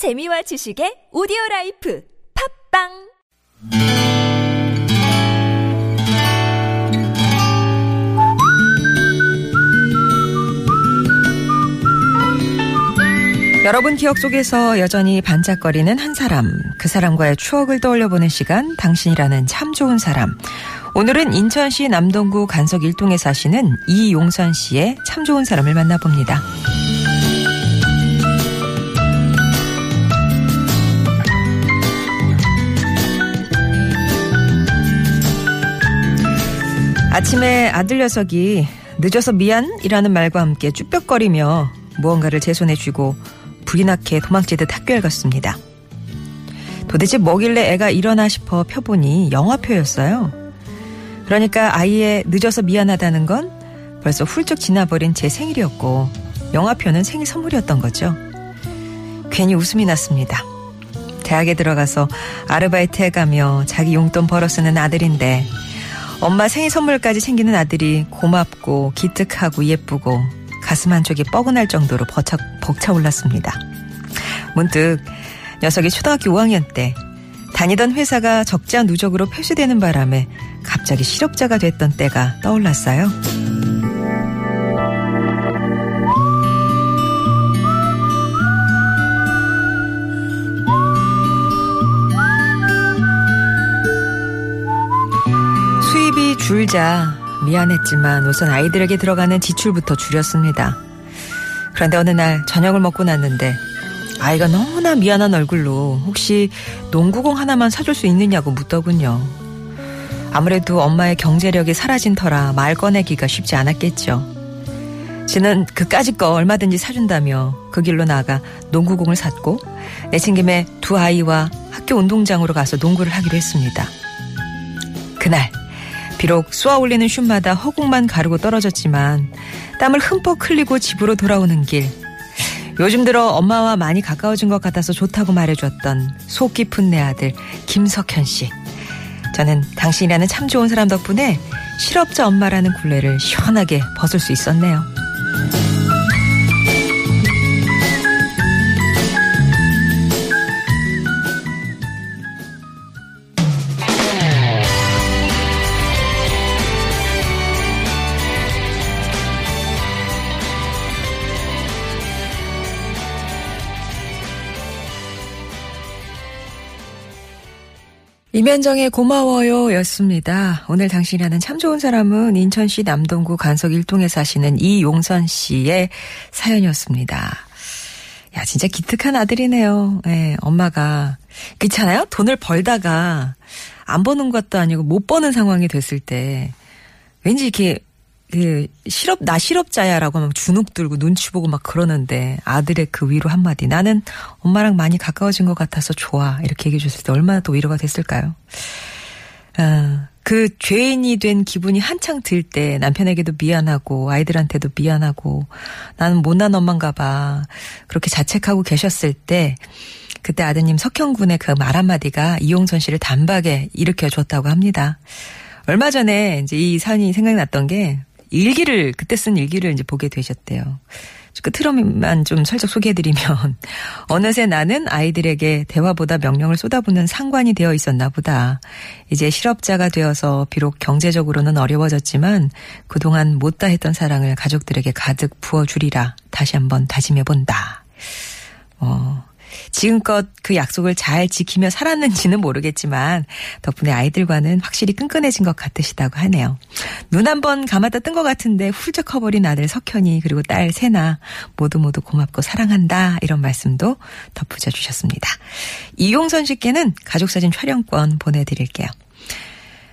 재미와 지식의 오디오 라이프 팟빵 여러분 기억 속에서 여전히 반짝거리는 한 사람, 그 사람과의 추억을 떠올려보는 시간, 당신이라는 참 좋은 사람. 오늘은 인천시 남동구 간석 일동에 사시는 이용선 씨의 참 좋은 사람을 만나봅니다. 아침에 아들 녀석이 늦어서 미안이라는 말과 함께 쭈뼛거리며 무언가를 제 손에 쥐고 불이 나게 도망치듯 학교에 갔습니다. 도대체 뭐길래 애가 일어나 싶어 펴보니 영화표였어요. 그러니까 아이의 늦어서 미안하다는 건 벌써 훌쩍 지나버린 제 생일이었고 영화표는 생일 선물이었던 거죠. 괜히 웃음이 났습니다. 대학에 들어가서 아르바이트 해가며 자기 용돈 벌어 쓰는 아들인데 엄마 생일 선물까지 챙기는 아들이 고맙고 기특하고 예쁘고 가슴 한쪽이 뻐근할 정도로 벅차, 벅차올랐습니다. 문득 녀석이 초등학교 5학년 때 다니던 회사가 적자 누적으로 표시되는 바람에 갑자기 실업자가 됐던 때가 떠올랐어요. 줄자 미안했지만 우선 아이들에게 들어가는 지출부터 줄였습니다. 그런데 어느 날 저녁을 먹고 났는데 아이가 너무나 미안한 얼굴로 혹시 농구공 하나만 사줄 수 있느냐고 묻더군요. 아무래도 엄마의 경제력이 사라진 터라 말 꺼내기가 쉽지 않았겠죠. 지는 그까짓 거 얼마든지 사준다며 그 길로 나가 농구공을 샀고 내친 김에 두 아이와 학교 운동장으로 가서 농구를 하기로 했습니다. 그날 비록 쏘아 올리는 슛마다 허공만 가르고 떨어졌지만 땀을 흠뻑 흘리고 집으로 돌아오는 길. 요즘 들어 엄마와 많이 가까워진 것 같아서 좋다고 말해줬던 속 깊은 내 아들 김석현 씨. 저는 당신이라는 참 좋은 사람 덕분에 실업자 엄마라는 굴레를 시원하게 벗을 수 있었네요. 이면정의 고마워요 였습니다. 오늘 당신이라는 참 좋은 사람은 인천시 남동구 간석 일동에 사시는 이용선 씨의 사연이었습니다. 야, 진짜 기특한 아들이네요. 예, 엄마가. 그렇잖아요? 돈을 벌다가 안 버는 것도 아니고 못 버는 상황이 됐을 때 왠지 이렇게 그 실업 나 실업자야라고 막 주눅 들고 눈치 보고 막 그러는데 아들의 그 위로 한마디 나는 엄마랑 많이 가까워진 것 같아서 좋아 이렇게 얘기해 줬을 때 얼마나 또 위로가 됐을까요? 아, 그 죄인이 된 기분이 한창 들 때 남편에게도 미안하고 아이들한테도 미안하고 나는 못난 엄마인가 봐 그렇게 자책하고 계셨을 때 그때 아드님 석형군의 그 말 한마디가 이용선 씨를 단박에 일으켜 줬다고 합니다. 얼마 전에 이제 이 사연이 생각났던 게 일기를 그때 쓴 일기를 이제 보게 되셨대요. 끝으로만 좀 살짝 소개해드리면 어느새 나는 아이들에게 대화보다 명령을 쏟아붓는 상관이 되어 있었나 보다. 이제 실업자가 되어서 비록 경제적으로는 어려워졌지만 그동안 못다 했던 사랑을 가족들에게 가득 부어주리라 다시 한번 다짐해본다. 어, 지금껏 그 약속을 잘 지키며 살았는지는 모르겠지만 덕분에 아이들과는 확실히 끈끈해진 것 같으시다고 하네요. 눈 한 번 감았다 뜬 것 같은데 훌쩍 커버린 아들 석현이 그리고 딸 세나 모두 모두 고맙고 사랑한다 이런 말씀도 덧붙여 주셨습니다. 이용선 씨께는 가족사진 촬영권 보내드릴게요.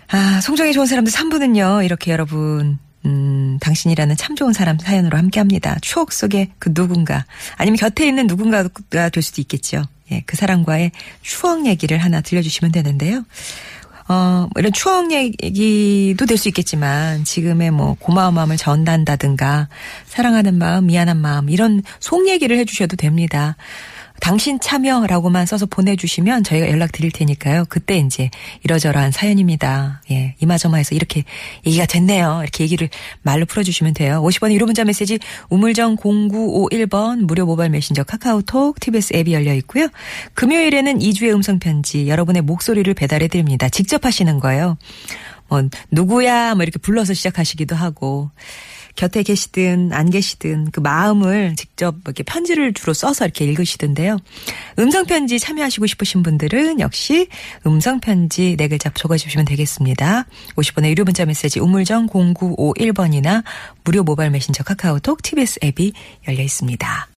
아, 송정이 좋은 사람들 3부는요, 이렇게 여러분, 음, 당신이라는 참 좋은 사람 사연으로 함께 합니다. 추억 속의 그 누군가, 아니면 곁에 있는 누군가가 될 수도 있겠죠. 예, 그 사람과의 추억 얘기를 하나 들려주시면 되는데요. 어, 이런 추억 얘기도 될 수 있겠지만, 지금의 뭐, 고마운 마음을 전한다든가, 사랑하는 마음, 미안한 마음, 이런 속 얘기를 해주셔도 됩니다. 당신 참여라고만 써서 보내주시면 저희가 연락 드릴 테니까요. 그때 이제 이러저러한 사연입니다. 예, 이마저마해서 이렇게 얘기가 됐네요. 이렇게 얘기를 말로 풀어주시면 돼요. 50원의 유료 문자 메시지 우물정 0951번 무료 모바일 메신저 카카오톡 TBS 앱이 열려 있고요. 금요일에는 2주의 음성 편지 여러분의 목소리를 배달해 드립니다. 직접 하시는 거예요. 뭐 누구야 뭐 이렇게 불러서 시작하시기도 하고 곁에 계시든 안 계시든 그 마음을 직접 이렇게 편지를 주로 써서 이렇게 읽으시던데요. 음성 편지 참여하시고 싶으신 분들은 역시 음성 편지 네 글자 적어주시면 되겠습니다. 50번의 유료 문자 메시지 우물정 0951번이나 무료 모바일 메신저 카카오톡 TBS 앱이 열려 있습니다.